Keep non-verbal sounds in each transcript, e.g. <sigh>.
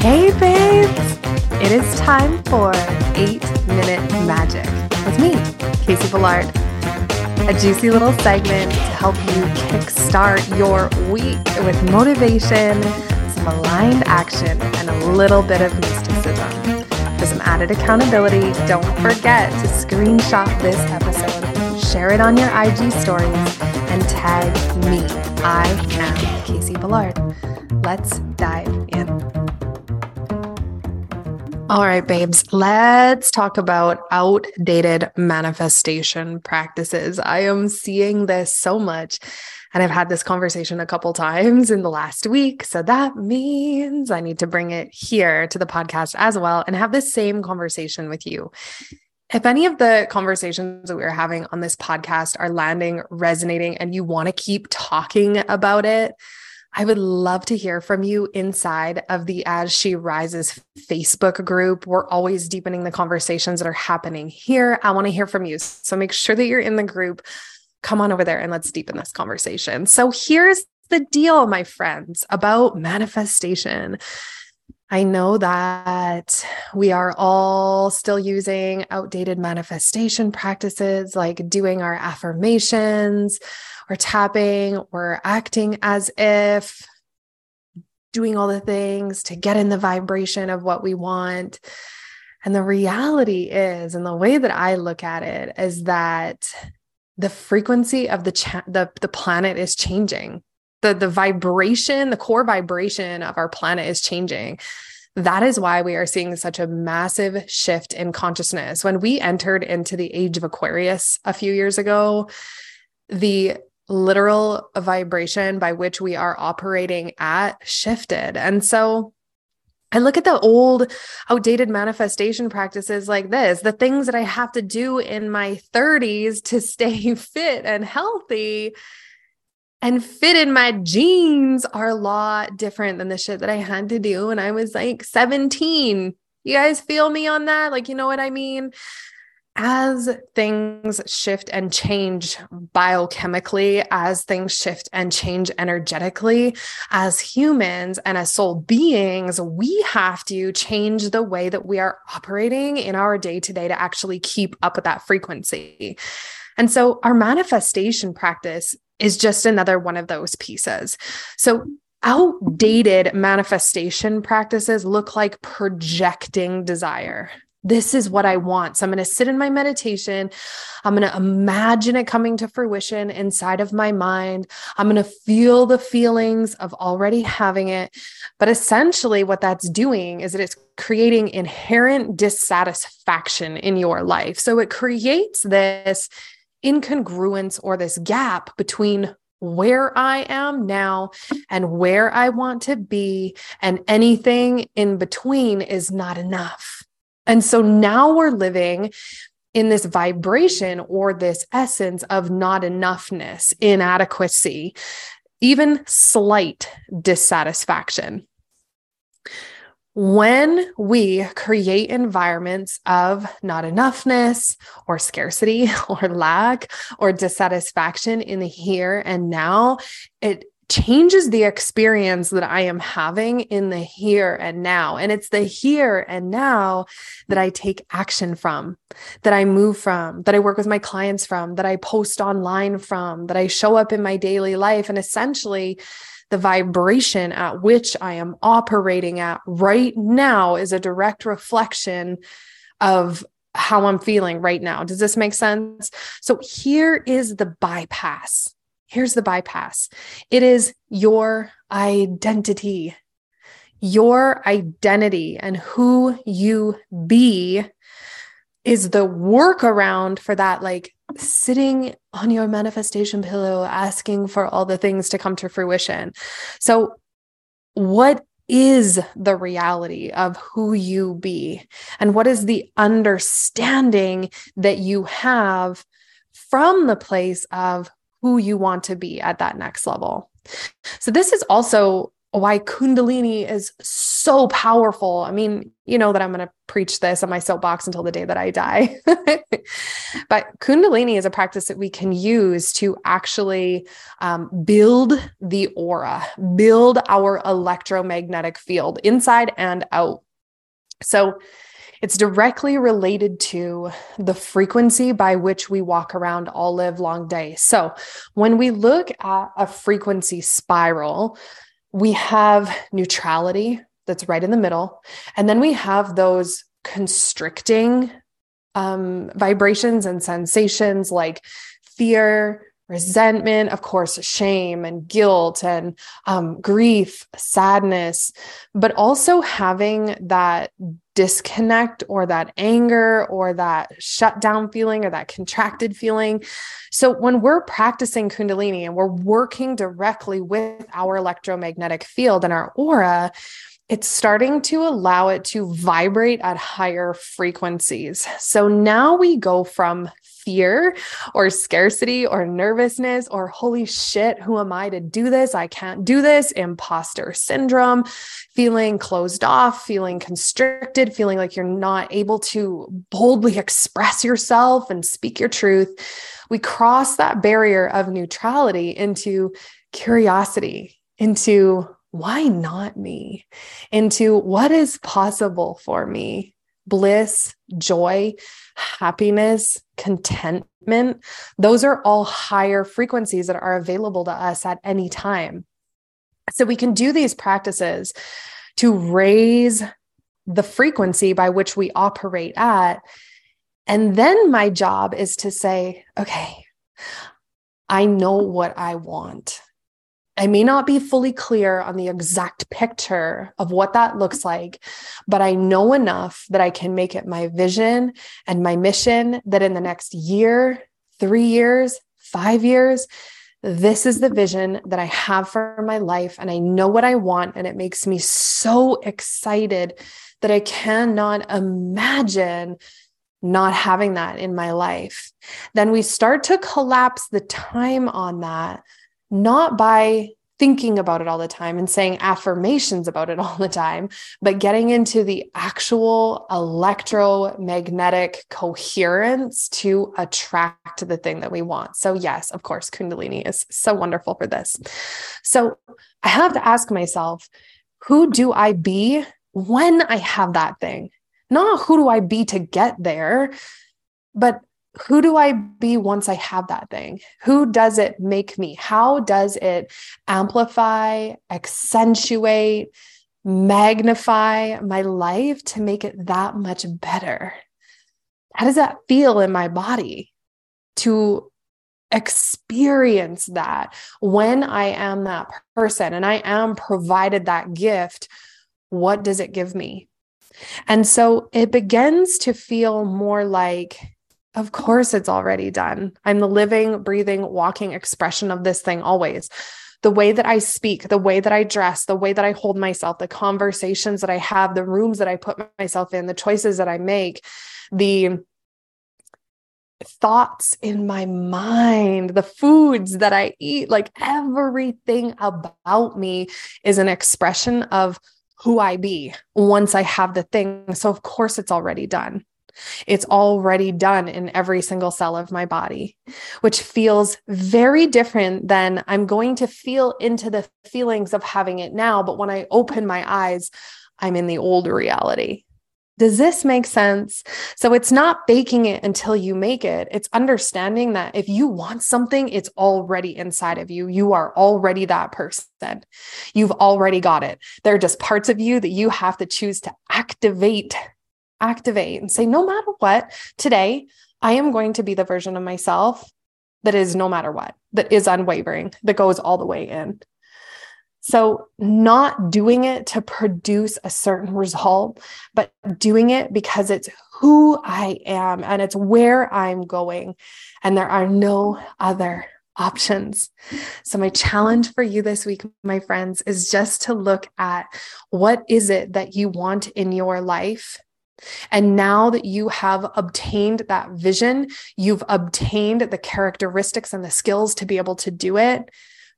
Hey, babes! It is time for 8 Minute Magic with me, Casey Volard. A juicy little segment to help you kickstart your week with motivation, some aligned action, and a little bit of mysticism. For some added accountability, don't forget to screenshot this episode, share it on your IG stories, and tag me. I am Casey Volard. Let's dive in. All right, babes, let's talk about outdated manifestation practices. I am seeing this so much. And I've had this conversation a couple times in the last week. So that means I need to bring it here to the podcast as well and have the same conversation with you. If any of the conversations that we're having on this podcast are landing, resonating, and you want to keep talking about it, I would love to hear from you inside of the As She Rises Facebook group. We're always deepening the conversations that are happening here. I want to hear from you. So make sure that you're in the group. Come on over there and let's deepen this conversation. So here's the deal, my friends, about manifestation. I know that we are all still using outdated manifestation practices like doing our affirmations or tapping or acting as if, doing all the things to get in the vibration of what we want. And the reality is, and the way that I look at it is that the frequency of the cha- the, the planet is changing. The the vibration the core vibration of our planet is changing. That is why we are seeing such a massive shift in consciousness. When we entered into the age of aquarius a few years ago the literal vibration by which we are operating at shifted and so I look at the old, outdated manifestation practices like this, the things that I have to do in my 30s to <laughs> stay fit and healthy and fit in my jeans are a lot different than the shit that I had to do when I was like 17. You guys feel me on that? Like, you know what I mean? As things shift and change biochemically, as things shift and change energetically, as humans and as soul beings, we have to change the way that we are operating in our day to day to actually keep up with that frequency. And so our manifestation practice is just another one of those pieces. So, outdated manifestation practices look like projecting desire. This is what I want. So I'm going to sit in my meditation. I'm going to imagine it coming to fruition inside of my mind. I'm going to feel the feelings of already having it. But essentially, what that's doing is that it's creating inherent dissatisfaction in your life. So it creates this incongruence or this gap between where I am now and where I want to be, and anything in between is not enough. And so now we're living in this vibration or this essence of not enoughness, inadequacy, even slight dissatisfaction. When we create environments of not enoughness or scarcity <laughs> or lack or dissatisfaction in the here and now, it changes the experience that I am having in the here and now. And it's the here and now that I take action from, that I move from, that I work with my clients from, that I post online from, that I show up in my daily life. And essentially, the vibration at which I am operating at right now is a direct reflection of how I'm feeling right now. Does this make sense? So here is the bypass. Here's the bypass it is your identity. Your identity and who you be is the workaround for that like sitting on your manifestation pillow asking for all the things to come to fruition. So, what is the reality of who you be? And what is the understanding that you have from the place of who you want to be at that next level? So, this is also why Kundalini is so powerful. I mean, you know that I'm going to preach this on my soapbox until the day that I die. <laughs> but Kundalini is a practice that we can use to actually um, build the aura, build our electromagnetic field inside and out. So, it's directly related to the frequency by which we walk around all live long day. So, when we look at a frequency spiral, we have neutrality that's right in the middle. And then we have those constricting um, vibrations and sensations like fear, resentment, of course, shame and guilt and um, grief, sadness, but also having that disconnect or that anger or that shutdown feeling or that contracted feeling. So, when we're practicing Kundalini and we're working directly with our electromagnetic field and our aura, it's starting to allow it to vibrate at higher frequencies. So now we go from fear or scarcity or nervousness or holy shit, who am I to do this? I can't do this, imposter syndrome, feeling closed off, feeling constricted, feeling like you're not able to boldly express yourself and speak your truth. We cross that barrier of neutrality into curiosity, into why not me? Into what is possible for me? Bliss, joy, happiness, contentment. Those are all higher frequencies that are available to us at any time. So we can do these practices to raise the frequency by which we operate at. And then my job is to say, okay, I know what I want. I may not be fully clear on the exact picture of what that looks like, but I know enough that I can make it my vision and my mission that in the next year, three years, five years, this is the vision that I have for my life. And I know what I want. And it makes me so excited that I cannot imagine not having that in my life. Then we start to collapse the time on that not by thinking about it all the time and saying affirmations about it <laughs> all the time, but getting into the actual electromagnetic coherence to attract the thing that we want. So, yes, of course, Kundalini is so wonderful for this. So, I have to ask myself, who do I be when I have that thing? Not who do I be to get there, but who do I be once I have that thing? Who does it make me? How does it amplify, accentuate, magnify my life to make it that much better? How does that feel in my body to experience that when I am that person and I am provided that gift? What does it give me? And so it begins to feel more like of course, it's already done. I'm the living, breathing, walking expression of this thing always. The way that I speak, the way that I dress, the way that I hold myself, the conversations that I have, the rooms that I put myself in, the choices that I make, the thoughts in my mind, the foods that I eat, like everything about me is an expression of who I be once I have the thing. So, of course, it's already done. It's already done in every single cell of my body, which feels very different than I'm going to feel into the feelings of having it now. But when I open my eyes, I'm in the old reality. Does this make sense? So it's not baking it until you make it. It's understanding that if you want something, it's already inside of you. You are already that person. You've already got it. There are just parts of you that you have to choose to activate activate and say, no matter what, today I am going to be the version of myself that is no matter what, that is unwavering, that goes all the way in. So, not doing it to produce a certain result, but doing it because it's who I am and it's where I'm going. And there are no other options. So, my challenge for you this week, my friends, is just to look at what is it that you want in your life and now that you have obtained that vision, you've obtained the characteristics and the skills to be able to do it.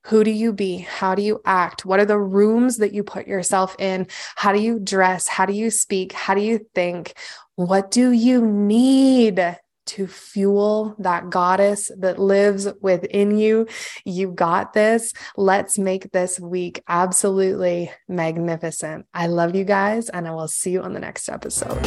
Who do you be? How do you act? What are the rooms that you put yourself in? How do you dress? How do you speak? How do you think? What do you need to fuel that goddess that lives within you. You got this. Let's make this week absolutely magnificent. I love you guys, and I will see you on the next episode.